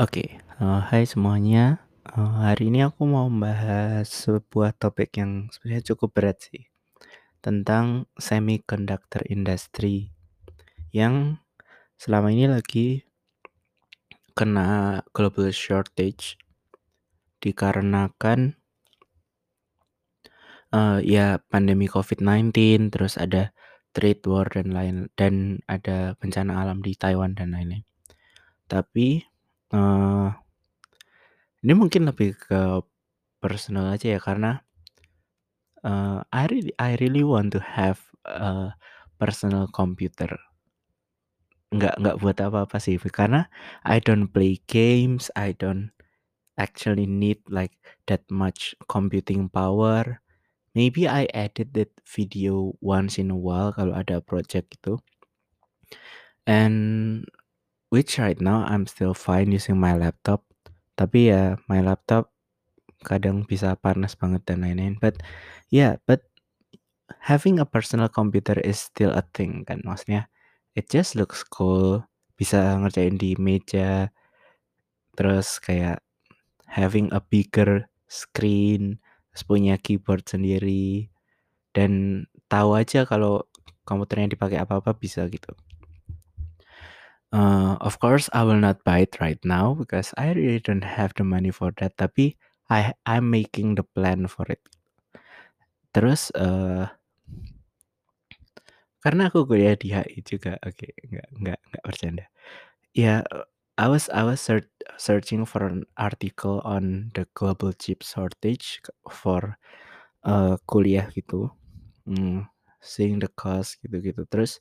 Oke, eee, hai semuanya, eee, hari ini aku mau membahas sebuah topik yang sebenarnya cukup berat sih, tentang semiconductor industry yang selama ini lagi kena global shortage dikarenakan eee, ya pandemi COVID-19, terus ada trade war dan lain dan ada bencana alam di Taiwan dan lain-lain. Tapi, eee ini mungkin lebih ke personal aja ya karena eee, I really I really want to have a personal computer. Nggak nggak buat apa-apa sih, karena I don't play games, I don't actually need like that much computing power. Maybe I edited video once in a while kalau ada project gitu. And which right now I'm still fine using my laptop. Tapi ya my laptop kadang bisa panas banget dan lain-lain. But yeah, but having a personal computer is still a thing kan, maksudnya it just looks cool, bisa ngerjain di meja, terus kayak having a bigger screen, terus punya keyboard sendiri, dan tahu aja kalau komputernya dipakai apa-apa bisa gitu. Eee, of course I will not buy it right now because I really don't have the money for that, tapi I I'm making the plan for it. Terus, eee karena aku kuliah di HI juga, oke, nggak nggak nggak bercanda. Ya, I was I was search searching for an article on the global chip shortage for, eee, kuliah gitu, mmm, seeing the cost gitu-gitu. Terus,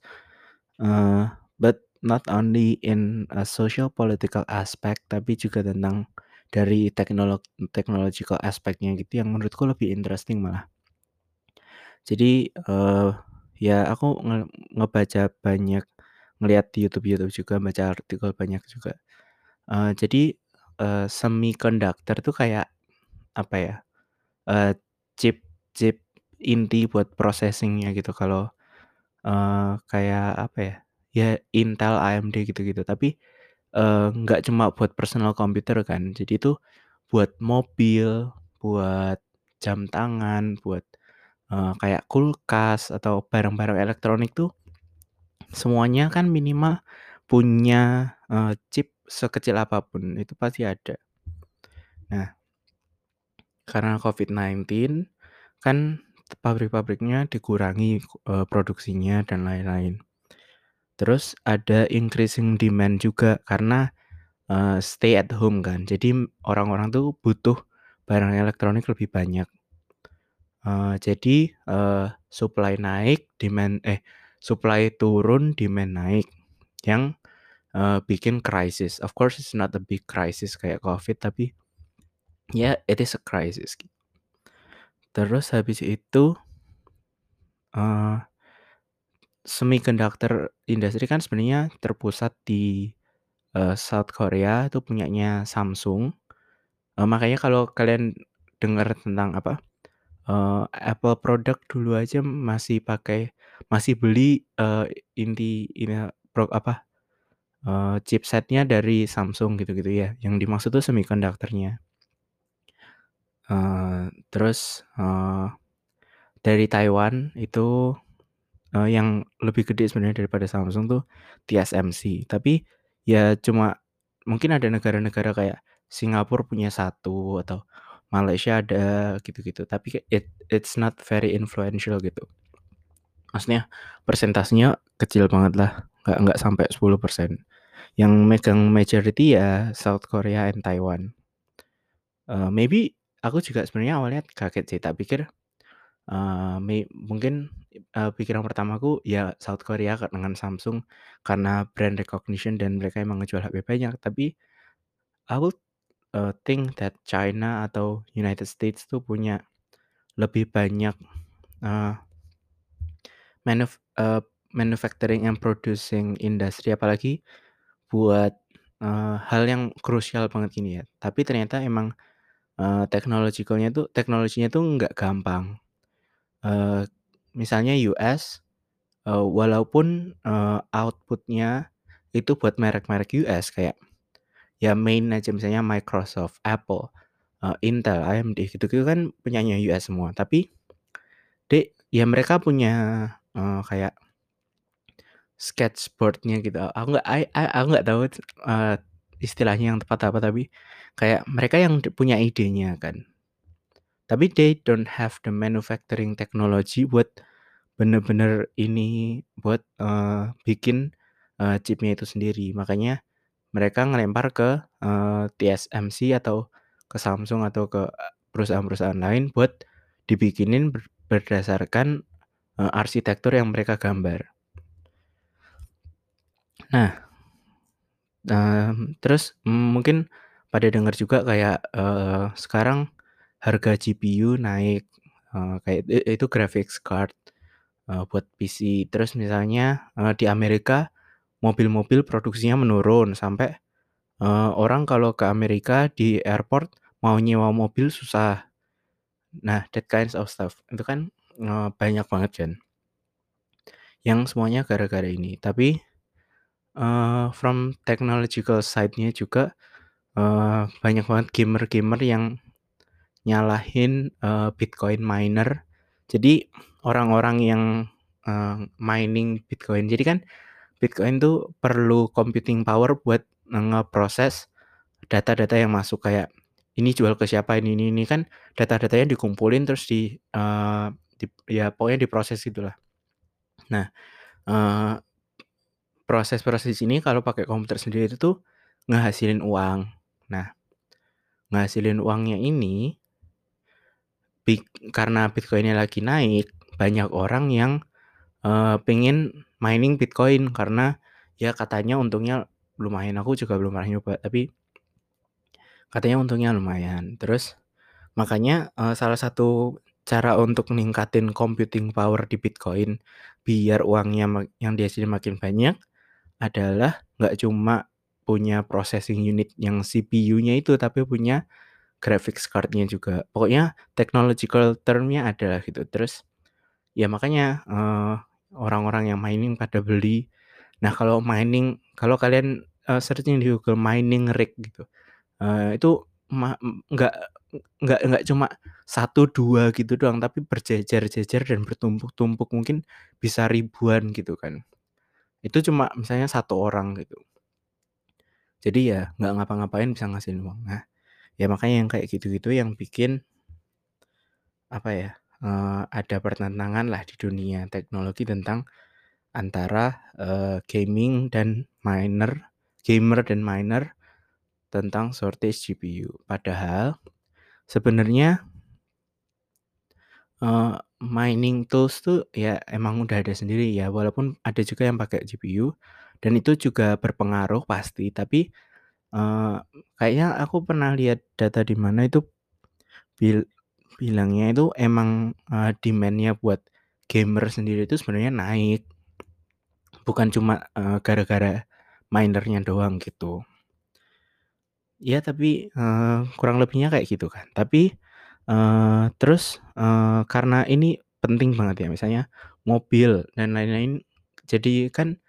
eee, but not only in a social political aspect, tapi juga tentang dari teknolog technological aspect-nya gitu yang menurutku lebih interesting malah. Jadi, eee, ya aku nge ngebaca banyak, ngelihat di YouTube-YouTube juga, baca artikel banyak juga. Eee, jadi, eee, semiconductor tuh kayak, apa ya, eee, chip chip inti buat processing-nya gitu. Kalau, eee, kayak apa ya, ya Intel, AMD gitu-gitu. Tapi, eee, nggak cuma buat personal computer kan, jadi itu buat mobil, buat jam tangan, buat, eee, kayak kulkas atau barang-barang elektronik tuh semuanya kan minimal punya, eee, chip sekecil apa pun, itu pasti ada. Nah karena COVID-19 kan pabrik-pabriknya dikurangi, eee, produksinya dan lain-lain. Terus ada increasing demand juga karena, eee, stay at home kan, jadi orang-orang tuh butuh barang elektronik lebih banyak. Eee, jadi, eee, supply naik, demand eh, supply turun, demand naik, yang, eee, bikin krisis. Of course it's not a big crisis kayak Covid, tapi ya it is a crisis. Terus habis itu eee, semiconductor industry kan sebenarnya terpusat di, eee, South Korea, itu punyanya Samsung. Eee, makanya kalau kalian dengar tentang apa, eee, Apple produk dulu aja masih pakai masih beli, eee, inti ini pro apa, eee, chipset-nya dari Samsung gitu-gitu ya, yang dimaksud tuh semiconductor-nya. Eee, terus, eee, dari Taiwan itu, eee, yang lebih gede sebenarnya daripada Samsung tuh TSMC. Tapi ya cuma mungkin ada negara-negara kayak Singapura punya 1 atau Malaysia ada gitu-gitu, tapi it it's not very influential gitu. Maksudnya persentasenya kecil banget lah, nggak nggak sampai 10%. Yang megang majority ya South Korea and Taiwan. Eee, maybe aku juga sebenarnya awalnya kaget sih, tak pikir, mungkin, eee, pikiran pertamaku ya South Korea dengan Samsung karena brand recognition dan mereka emang ngejual HP banyak. Tapi I would, eee, think that China atau United States tuh punya lebih banyak, eee manuf eee, manufacturing and producing industry apalagi buat, eee, hal yang krusial banget gini ya. Tapi ternyata emang, technological-nya tuh teknologinya tuh nggak gampang. Eee, misalnya US, eee, walaupun, eee, output-nya itu buat merek-merek US kayak ya main aja misalnya Microsoft, Apple, eee, Intel, AMD gitu-gitu kan punyanya US semua. Tapi de ya mereka punya, eee, kayak sketchboard-nya gitu. Aku nggak aku nggak tahu, eee, istilahnya yang tepat apa, tapi kayak mereka yang punya idenya kan. Tapi they don't have the manufacturing technology buat bener-bener ini, buat, eee, bikin, eee, chip-nya itu sendiri. Makanya mereka ngelempar ke, eee, TSMC atau ke Samsung atau ke perusahaan-perusahaan lain buat dibikinin ber berdasarkan, eee, arsitektur yang mereka gambar. Nah, mmm, terus mungkin pada denger juga kayak, eee, sekarang harga GPU naik, eee, kayak itu graphics card, eee, buat PC. Terus misalnya, eee, di Amerika mobil-mobil produksinya menurun sampai, eee, orang kalau ke Amerika di airport mau nyewa mobil susah. Nah, that kinds of stuff. Itu kan, eee, banyak banget kan. Yang semuanya gara-gara ini. Tapi, eee, from technological side-nya juga, eee, banyak banget gamer-gamer yang nyalahin, eee, Bitcoin miner. Jadi orang-orang yang, eee, mining Bitcoin jadi kan Bitcoin tuh perlu computing power buat ngeproses data-data yang masuk kayak ini jual ke siapa, ini ini ini, kan data-datanya dikumpulin terus di, eee, dip ya pokoknya diproses gitulah. Nah, eee, proses-proses ini kalau pakai komputer sendiri itu tuh ngehasilin uang. Nah, ngehasilin uangnya ini karena Bitcoin-nya lagi naik, banyak orang yang, eee, pengen mining Bitcoin karena ya katanya untungnya lumayan. Aku juga belum pernah nyoba, tapi katanya untungnya lumayan. Terus makanya, eee, salah satu cara untuk ningkatin computing power di Bitcoin biar uangnya yang dihasilin makin banyak adalah nggak cuma punya processing unit yang CPU-nya itu, tapi punya graphics card-nya juga. Pokoknya technological term-nya ada lah gitu. Terus ya makanya, eee, orang-orang yang mining pada beli. Nah, kalau mining kalau kalian, eee, searching di Google mining rig gitu, eee, itu nggak nggak nggak cuma 1, 2 gitu doang, tapi berjejer-jejer dan bertumpuk-tumpuk, mungkin bisa ribuan gitu kan. Itu cuma misalnya 1 orang gitu. Jadi ya nggak ngapa-ngapain bisa ngasilin uang. Nah, ya makanya yang kayak gitu-gitu yang bikin apa ya, eee, ada pertentangan lah di dunia teknologi tentang antara, eee, gaming dan miner gamer dan miner tentang shortage GPU. Padahal sebenarnya eee, mining tools tuh ya emang udah ada sendiri ya, walaupun ada juga yang pakai GPU dan itu juga berpengaruh pasti, tapi, kayaknya aku pernah lihat data di mana itu bil bilangnya itu emang, eee, demand-nya buat gamer sendiri itu sebenarnya naik. Bukan cuma, eee, gara-gara miner-nya doang gitu. Ya tapi, eee, kurang lebihnya kayak gitu kan. Tapi, eee, terus, eee, karena ini penting banget ya, misalnya mobil dan lain-lain, jadi kan,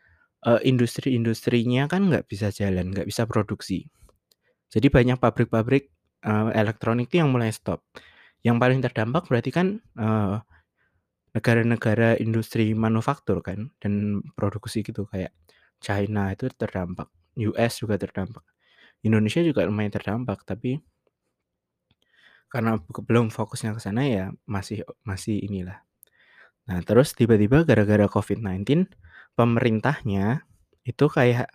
eee, industri-industrinya kan nggak bisa jalan, nggak bisa produksi. Jadi banyak pabrik-pabrik, eee, elektronik itu yang mulai stop. Yang paling terdampak berarti kan, eee, negara-negara industri manufaktur kan dan produksi gitu kayak China itu terdampak, US juga terdampak. Indonesia juga lumayan terdampak, tapi karena be belum fokusnya ke sana ya masih masih inilah. Nah, terus tiba-tiba gara-gara COVID-19 pemerintahnya itu kayak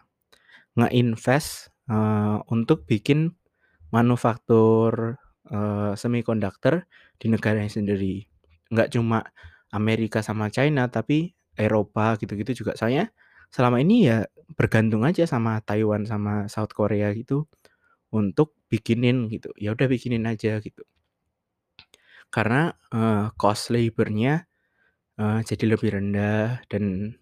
nge-invest, eee, untuk bikin manufaktur, eee, semiconductor di negaranya sendiri. Nggak cuma Amerika sama China, tapi Eropa gitu-gitu juga. Soalnya selama ini ya bergantung aja sama Taiwan sama South Korea gitu untuk bikinin gitu. Ya udah bikinin aja gitu. Karena, eee, cost labor-nya, eee, jadi lebih rendah dan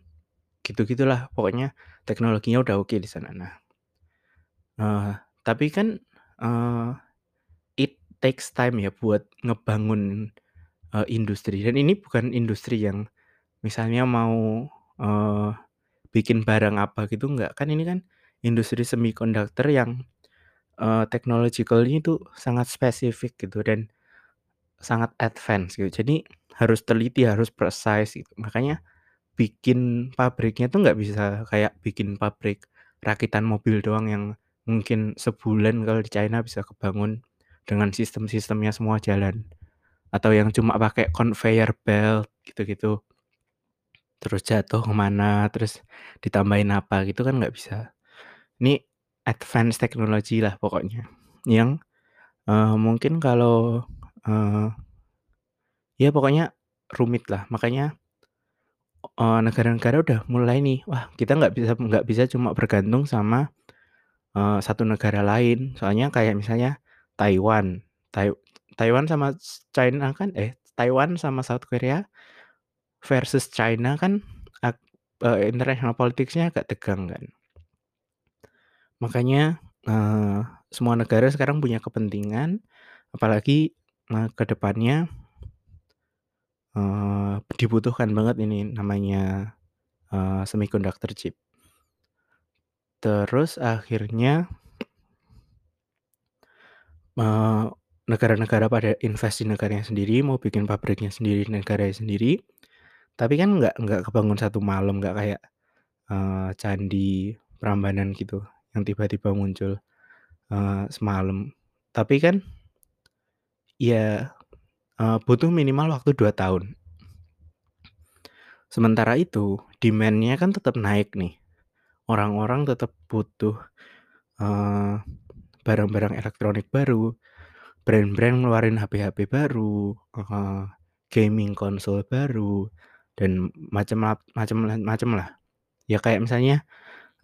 gitu-gitulah. Pokoknya teknologinya udah oke di sana. Nah eee, tapi kan, eee, it takes time ya buat ngebangun, eee, industri dan ini bukan industri yang misalnya mau, eee, bikin barang apa gitu, enggak. Kan ini kan industri semiconductor yang eee, technologically itu sangat spesifik gitu dan sangat advance gitu. Jadi harus teliti, harus precise gitu. Makanya bikin pabriknya tuh nggak bisa kayak bikin pabrik rakitan mobil doang yang mungkin sebulan kalau di China bisa kebangun dengan sistem-sistemnya semua jalan. Atau yang cuma pakai conveyor belt gitu-gitu. Terus jatuh ke mana, terus ditambahin apa gitu kan nggak bisa. Ini advance technology lah pokoknya. Yang, eee, mungkin kalau, eee ya pokoknya rumit lah. Makanya eee, negara-negara udah mulai nih, wah kita nggak bisa nggak bisa cuma bergantung sama, eee, satu negara lain. Soalnya kayak misalnya Taiwan. Tai Taiwan sama China kan eh, Taiwan sama South Korea versus China kan eee, international politics-nya agak tegang kan. Makanya, eee, semua negara sekarang punya kepentingan, apalagi, eee, ke depannya eee, dibutuhkan banget ini namanya, eee, semiconductor chip. Terus akhirnya eee, negara-negara pada invest di negaranya sendiri, mau bikin pabriknya sendiri di negaranya sendiri. Tapi kan nggak nggak kebangun satu malam, nggak kayak, eee, Candi Prambanan gitu yang tiba-tiba muncul, eee, semalam. Tapi kan ya, eee, butuh minimal waktu 2 tahun. Sementara itu demand-nya kan tetap naik nih. Orang-orang tetap butuh, eee, barang-barang elektronik baru, brand-brand ngeluarin HP-HP baru, heeh, gaming konsol baru, dan macem lah. Ya kayak misalnya,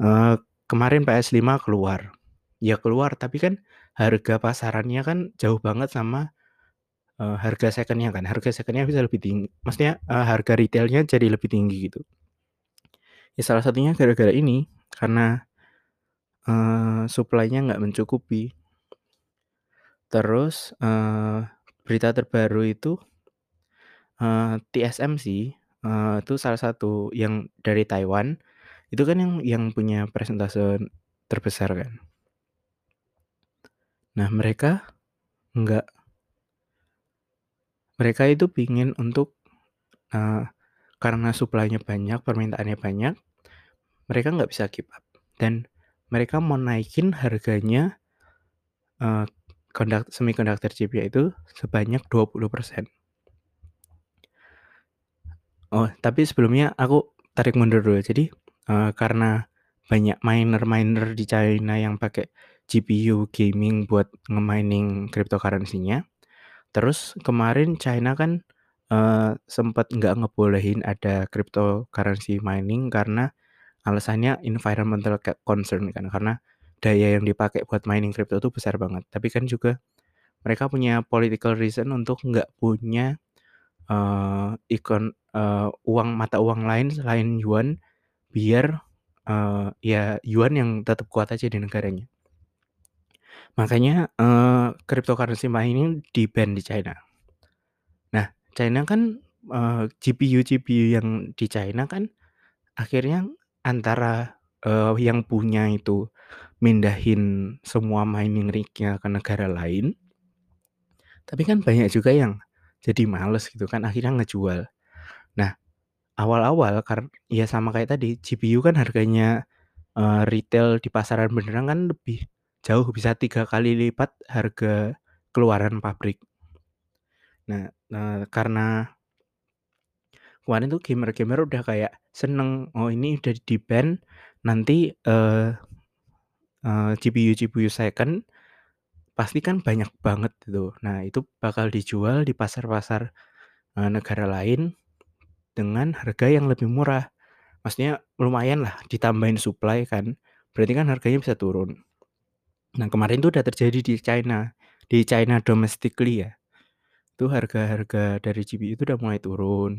eee, kemarin PS5 keluar, ya keluar tapi kan harga pasarannya kan jauh banget sama, eee, harga second-nya kan. Harga second-nya bisa lebih tinggi maksudnya, eee, harga retail-nya jadi lebih tinggi gitu. Ya salah satunya gara-gara ini, karena, eee, supply-nya nggak mencukupi. Terus, eee, berita terbaru itu, eee, TSMC, eee, itu salah satu yang dari Taiwan, itu kan yang yang punya persentase terbesar kan. Nah mereka nggak mereka itu pingin untuk, eee, karena supply-nya banyak, permintaannya banyak, mereka nggak bisa keep up dan mereka mau naikin harganya, eee, kondak semiconductor chip-nya itu sebanyak 20%. Oh, tapi sebelumnya aku tarik mundur dulu. Jadi, eee, karena banyak miner-miner di China yang pakai GPU gaming buat nge-mining cryptocurrency-nya. Terus kemarin China kan, eee, sempet nggak ngebolehin ada cryptocurrency mining karena alasannya environmental ca concern kan, karena daya yang dipakai buat mining crypto itu besar banget. Tapi kan juga mereka punya political reason untuk nggak punya, eee, ikon eee, uang mata uang lain selain yuan biar, eee, ya yuan yang tetap kuat aja di negaranya. Makanya, eee, cryptocurrency mining di-ban di China. Nah, China kan, eee, GPU-GPU yang di China kan akhirnya antara, eee, yang punya itu mindahin semua mining rig-nya ke negara lain tapi kan banyak juga yang jadi males gitu kan, akhirnya ngejual. Nah, awal-awal kar ya sama kayak tadi, GPU kan harganya, eee, retail di pasaran beneran kan lebih jauh, bisa 3 kali lipat harga keluaran pabrik. Nah, eee, karena kemarin tuh gamer-gamer udah kayak seneng, "Oh ini udah di-ban, nanti, eee eee, GPU-GPU second pasti kan banyak banget gitu. Nah, itu bakal dijual di pasar-pasar, eee, negara lain dengan harga yang lebih murah." Maksudnya lumayan lah ditambahin supply kan, berarti kan harganya bisa turun. Nah, kemarin tuh udah terjadi di China, di China domestically ya. Itu harga-harga dari GPU itu udah mulai turun.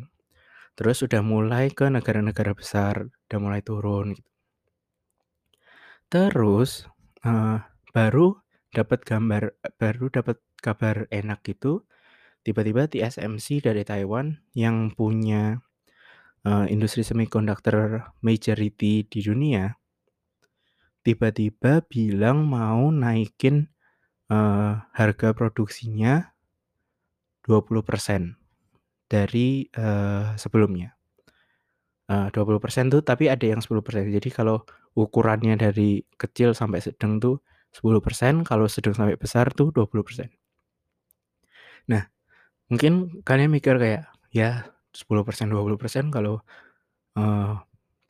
Terus udah mulai ke negara-negara besar, udah mulai turun gitu. Terus, eee, baru dapat gambar baru dapat kabar enak gitu, tiba-tiba TSMC dari Taiwan yang punya, eee, industri semiconductor majority di dunia tiba-tiba bilang mau naikin, eee, harga produksinya 20% dari, eee, sebelumnya. Eee, 20% tuh tapi ada yang 10%. Jadi kalau ukurannya dari kecil sampai sedang tuh 10%, kalau sedang sampai besar tuh 20%. Nah, mungkin kalian mikir kayak, ya 10%, 20% kalau, eee,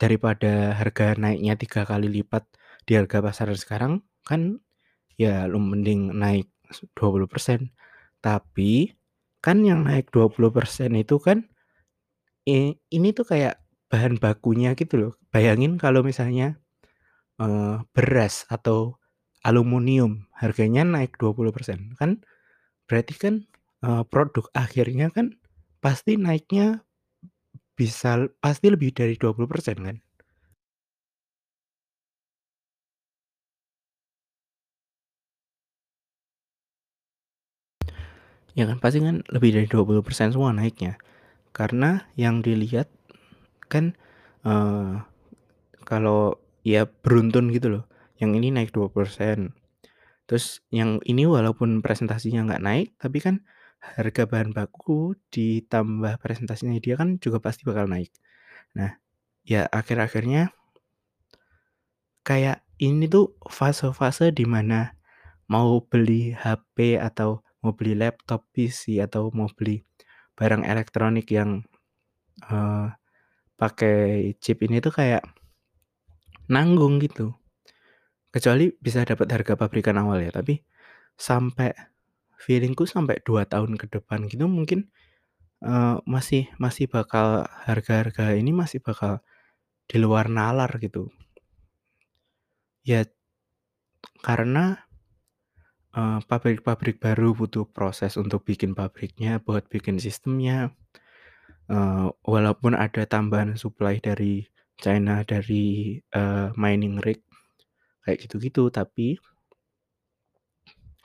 daripada harga naiknya 3 kali lipat di harga pasaran sekarang, kan ya lu mending naik s 20%. Tapi, kan yang naik 20% itu kan, ini tuh kayak bahan bakunya gitu loh. Bayangin kalau misalnya, eee, beras atau aluminium harganya naik 20%, kan berarti kan, eee, produk akhirnya kan pasti naiknya bisa pasti lebih dari 20% kan? Ya kan, pasti kan lebih dari 20% semua naiknya. Karena yang dilihat kan, eee, kalau ya beruntun gitu loh, yang ini naik 20%, terus yang ini walaupun presentasinya nggak naik, tapi kan harga bahan baku ditambah presentasinya dia kan juga pasti bakal naik. Nah, ya akhir-akhirnya kayak ini tuh fase-fase di mana mau beli HP atau mau beli laptop, PC, atau mau beli barang elektronik yang, eee, pakai chip ini tuh kayak nanggung gitu. Kecuali bisa dapat harga pabrikan awal ya, tapi sampai feeling-ku sampai 2 tahun ke depan gitu mungkin, eee, masih masih bakal harga-harga ini masih bakal di luar nalar gitu. Ya karena eee, pabrik-pabrik baru butuh proses untuk bikin pabriknya, buat bikin sistemnya, eee, walaupun ada tambahan supply dari China, dari, eee, mining rig, kayak gitu-gitu, tapi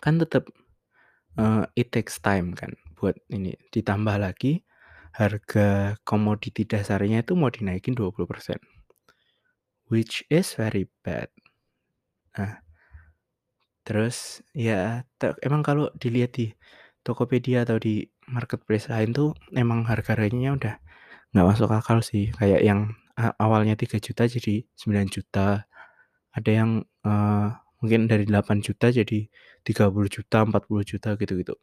kan tetep, eee, it takes time kan buat ini. Ditambah lagi harga komoditi dasarnya itu mau dinaikin 20%. Which is very bad. Nah terus ya emang kalau dilihat di Tokopedia atau di marketplace lain tuh emang harga-harganya udah nggak masuk akal sih. Kayak yang awalnya Rp3.000.000 jadi Rp9.000.000, ada yang, eee, mungkin dari Rp8.000.000 jadi Rp30.000.000, Rp40.000.000, gitu-gitu.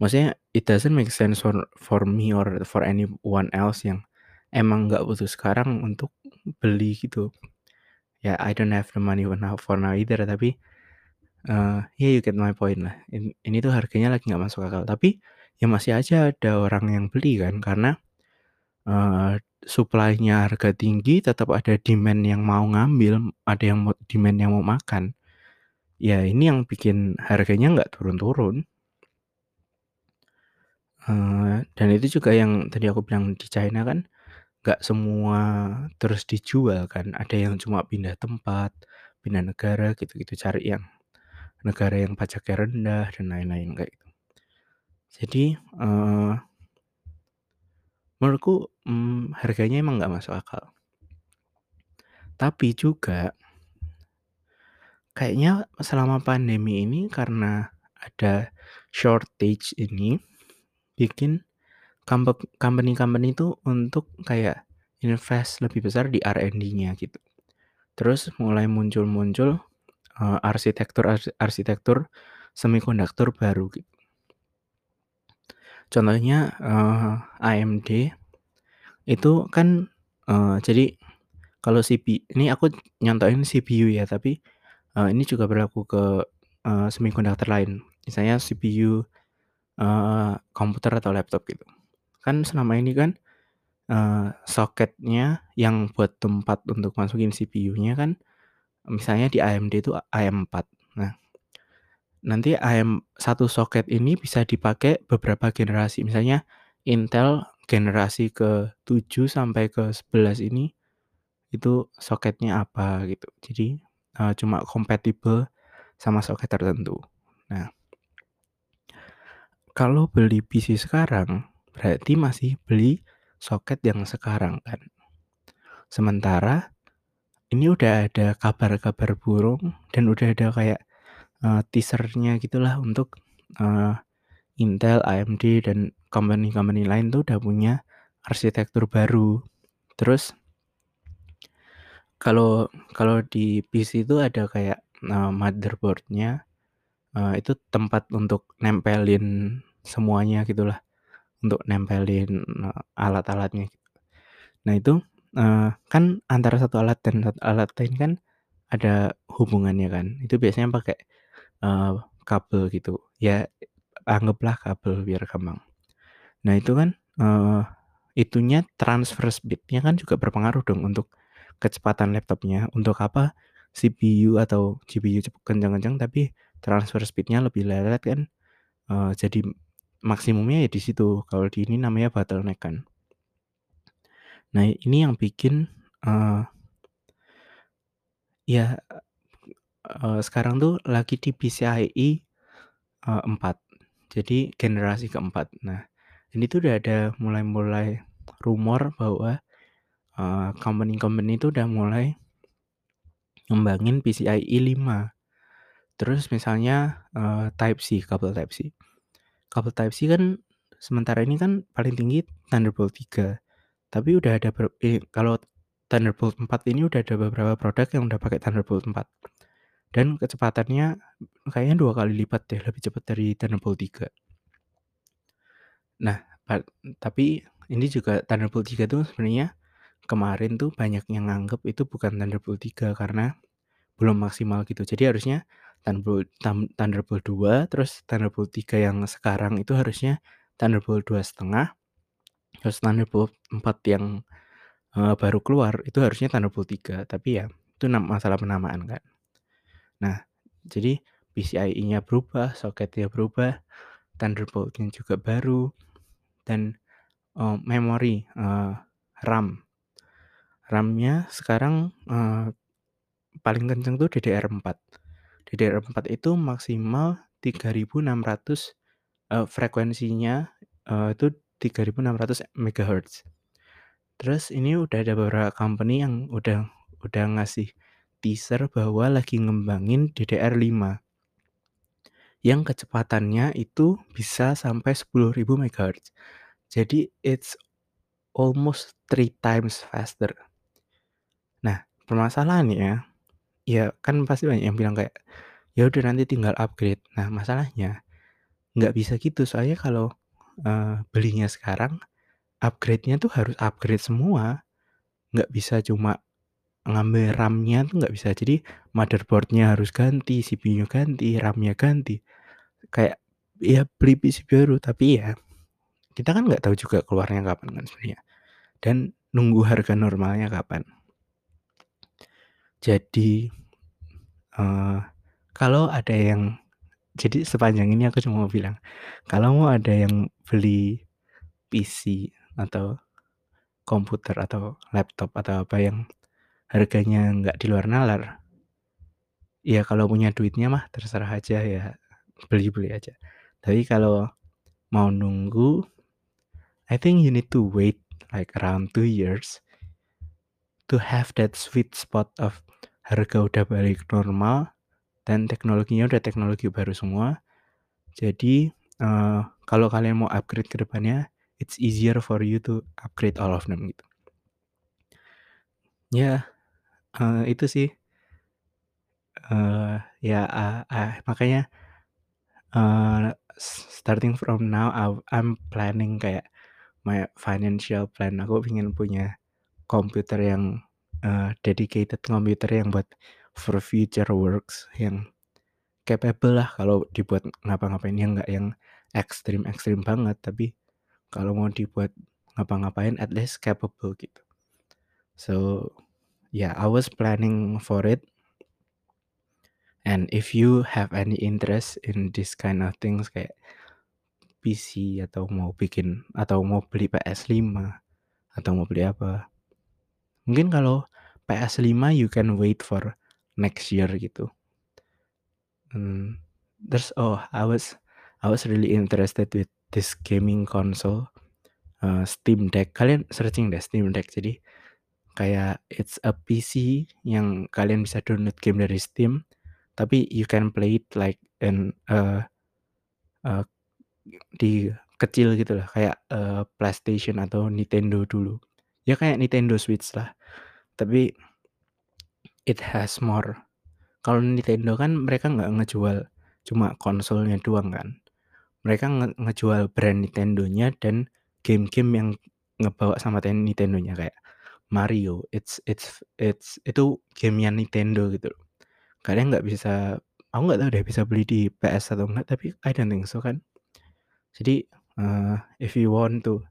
Maksudnya it doesn't make sense for for me or for anyone else yang emang nggak butuh sekarang untuk beli gitu. Ya I don't have the money for now for now either tapi, eee, ya you get my point lah. In ini tuh harganya lagi nggak masuk akal. Tapi ya masih aja ada orang yang beli kan karena, eee, supply-nya harga tinggi tetap ada demand yang mau ngambil, ada yang mau demand yang mau makan. Ya ini yang bikin harganya nggak turun-turun. Eee, dan itu juga yang tadi aku bilang di China kan nggak semua terus dijual kan, ada yang cuma pindah tempat, pindah negara gitu-gitu, cari yang negara yang pajaknya rendah dan lain-lain kayak gitu. Jadi, eee menurutku, mmm, harganya emang nggak masuk akal. Tapi juga kayaknya selama pandemi ini karena ada shortage ini, bikin company-company itu untuk kayak invest lebih besar di R&D-nya gitu. Terus mulai muncul-muncul, eee, arsitektur-arsitektur semikonduktor baru gitu. Contohnya, eee, AMD itu kan, eee, jadi kalau CP ini aku nyontohin CPU ya, tapi, eee, ini juga berlaku ke, eee, semikonduktor lain. Misalnya CPU, eee, komputer atau laptop gitu. Kan selama ini kan, eee, soketnya yang buat tempat untuk masukin CPU-nya kan misalnya di AMD itu AM4. Nah, nanti AM satu soket ini bisa dipakai beberapa generasi. Misalnya Intel generasi ke-7 sampai ke-11 ini, itu soketnya apa gitu. Jadi, eee, cuma kompatibel sama soket tertentu. Nah kalau beli PC sekarang, berarti masih beli soket yang sekarang kan. Sementara ini udah ada kabar-kabar burung dan udah ada kayak, eee, teaser-nya gitulah untuk, eee, Intel, AMD, dan company-company lain tuh udah punya arsitektur baru. Terus kalau kalau di PC itu ada kayak, eee, motherboard-nya, eee, itu tempat untuk nempelin semuanya gitulah, untuk nempelin, eee, alat-alatnya. Nah itu, eee, kan antara satu alat dan satu alat lain kan ada hubungannya kan, itu biasanya pakai, eee, kabel gitu, ya anggaplah kabel biar gampang. Nah itu kan, itunya transfer speed-nya kan juga berpengaruh dong untuk kecepatan laptopnya. Untuk apa CPU atau GPU kencang-kencang tapi transfer speed-nya lebih lelet kan, eee, jadi maksimumnya ya di situ, kalau di ini namanya bottleneck kan. Nah ini yang bikin, eee ya, eee, sekarang tuh lagi di PCIe, eee, 4, jadi generasi ke-4. Nah ini tuh udah ada mulai-mulai rumor bahwa, eee, company-company itu udah mulai ngembangin PCIe 5. Terus misalnya, eee, Type-C, kabel Type-C. Kabel Type-C kan sementara ini kan paling tinggi Thunderbolt 3, tapi udah ada eee, kalau Thunderbolt 4 ini udah ada beberapa produk yang udah pakai Thunderbolt 4 dan kecepatannya kayaknya 2 kali lipat deh, lebih cepat dari Thunderbolt 3. Nah, tapi ini juga Thunderbolt 3 tuh sebenarnya kemarin tuh banyak yang nganggep itu bukan Thunderbolt 3 karena belum maksimal gitu. Jadi harusnya Thunderbolt Thunderbolt 2, terus Thunderbolt 3 yang sekarang itu harusnya Thunderbolt 2,5, terus Thunderbolt 4 yang, eee, baru keluar itu harusnya Thunderbolt 3, tapi ya itu masalah penamaan kan. Nah, jadi PCIe-nya berubah, soketnya berubah, Thunderbolt-nya juga baru, dan, eee, memori, eee, RAM. RAM-nya sekarang, eee, paling kenceng tuh DDR4. DDR4 itu maksimal 3600, eee, frekuensinya, eee, itu 3600 megahertz. Terus ini udah ada beberapa company yang udah udah ngasih teaser bahwa lagi ngembangin DDR5 yang kecepatannya itu bisa sampai 10.000 megahertz. Jadi it's almost 3 times faster. Nah, permasalahannya, ya kan pasti banyak yang bilang kayak, "Ya udah nanti tinggal upgrade." Nah, masalahnya nggak bisa gitu, soalnya kalau, eee, belinya sekarang, upgrade-nya tuh harus upgrade semua, nggak bisa cuma ngambil RAM-nya tuh nggak bisa. Jadi motherboard-nya harus ganti, CPU-nya ganti, RAM-nya ganti. Kayak ya beli PC baru, tapi ya kita kan nggak tahu juga keluarnya kapan kan sebenarnya, dan nunggu harga normalnya kapan. Jadi, eee, kalau ada yang jadi sepanjang ini aku cuma mau bilang, kalau mau ada yang beli PC atau komputer atau laptop atau apa yang harganya nggak di luar nalar ya kalau punya duitnya mah terserah aja ya, beli-beli aja. Tapi kalau mau nunggu, I think you need to wait like around 2 years to have that sweet spot of harga udah balik normal dan teknologinya udah teknologi baru semua. Jadi, eee, kalau kalian mau upgrade ke depannya, it's easier for you to upgrade all of them gitu. Ya, eee, itu sih. Eee, ya, ah ah, makanya, eee, starting from now, I'm planning kayak my financial plan, aku pengen punya komputer yang, eee, dedicated komputer yang buat for future works, yang capable lah kalau dibuat ngapa-ngapain, yang nggak yang ekstrim-ekstrim banget, tapi kalau mau dibuat ngapa-ngapain at least capable gitu. So, yeah, I was planning for it. And if you have any interest in this kind of things kayak PC atau mau bikin atau mau beli PS5 atau mau beli apa. Mungkin kalau PS5 you can wait for next year gitu. Mmm, terus oh, I was I was really interested with this gaming console, eee, Steam Deck. Kalian searching deh Steam Deck. Jadi kayak it's a PC yang kalian bisa download game dari Steam, tapi you can play it like in, eee eee, di kecil gitulah kayak, eee, PlayStation atau Nintendo dulu. Ya kayak Nintendo Switch lah, tapi it has more. Kalau Nintendo kan mereka nggak ngejual cuma konsolnya doang kan. Mereka nge ngejual brand Nintendo-nya dan game-game yang ngebawa sama ten Nintendo-nya kayak Mario, it's it's it's itu game-nya Nintendo gitu. Kalian nggak bisa aku nggak tahu deh bisa beli di PS atau enggak, tapi I don't think so kan. Jadi, eee, if you want to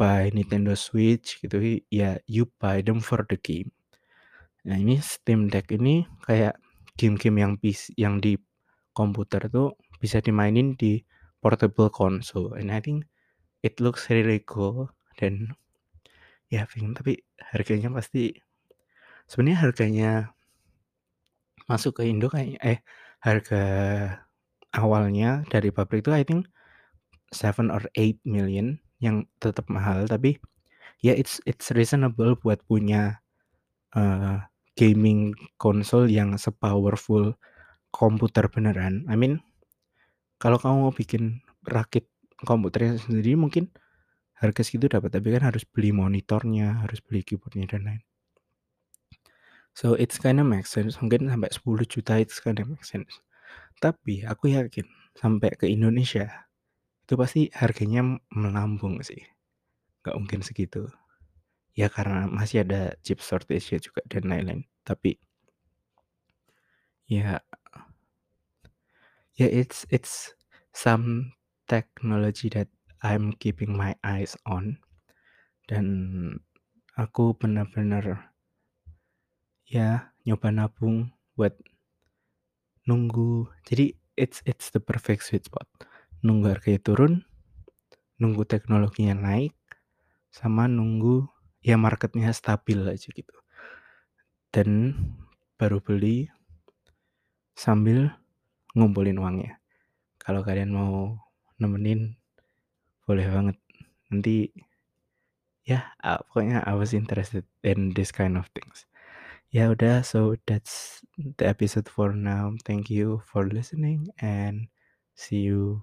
buy Nintendo Switch gitu, ya you buy them for the game. Nah ini Steam Deck ini kayak game-game yang pis yang di komputer tuh bisa dimainin di portable console and I think it looks really cool dan ya pengen tapi harganya pasti sebenarnya harganya masuk ke Indo kayak eh, harga awalnya dari pabrik itu I think 7 or 8 million yang tetap mahal tapi ya it's it's reasonable buat punya, eee, gaming console yang se-powerful komputer beneran. I mean kalau kamu mau bikin rakit komputernya sendiri mungkin harga segitu dapat, tapi kan harus beli monitornya, harus beli keyboard-nya dan lain. So it's kinda make sense, mungkin sampai 10 juta it's kinda make sense. Tapi aku yakin sampai ke Indonesia, itu pasti harganya melambung sih. Nggak mungkin segitu. Ya karena masih ada chip shortage-nya juga dan lain-lain. Tapi ya ya it's it's some technology that I'm keeping my eyes on. Dan aku benar-benar ya nyoba nabung buat nunggu. Jadi it's it's the perfect sweet spot. Nunggu harganya turun, nunggu teknologinya naik, sama nunggu ya marketnya stabil aja gitu. Dan baru beli sambil ngumpulin uangnya. Kalau kalian mau nemenin boleh banget. Nanti ya pokoknya I was interested in this kind of things. Ya udah, so that's the episode for now. Thank you for listening and see you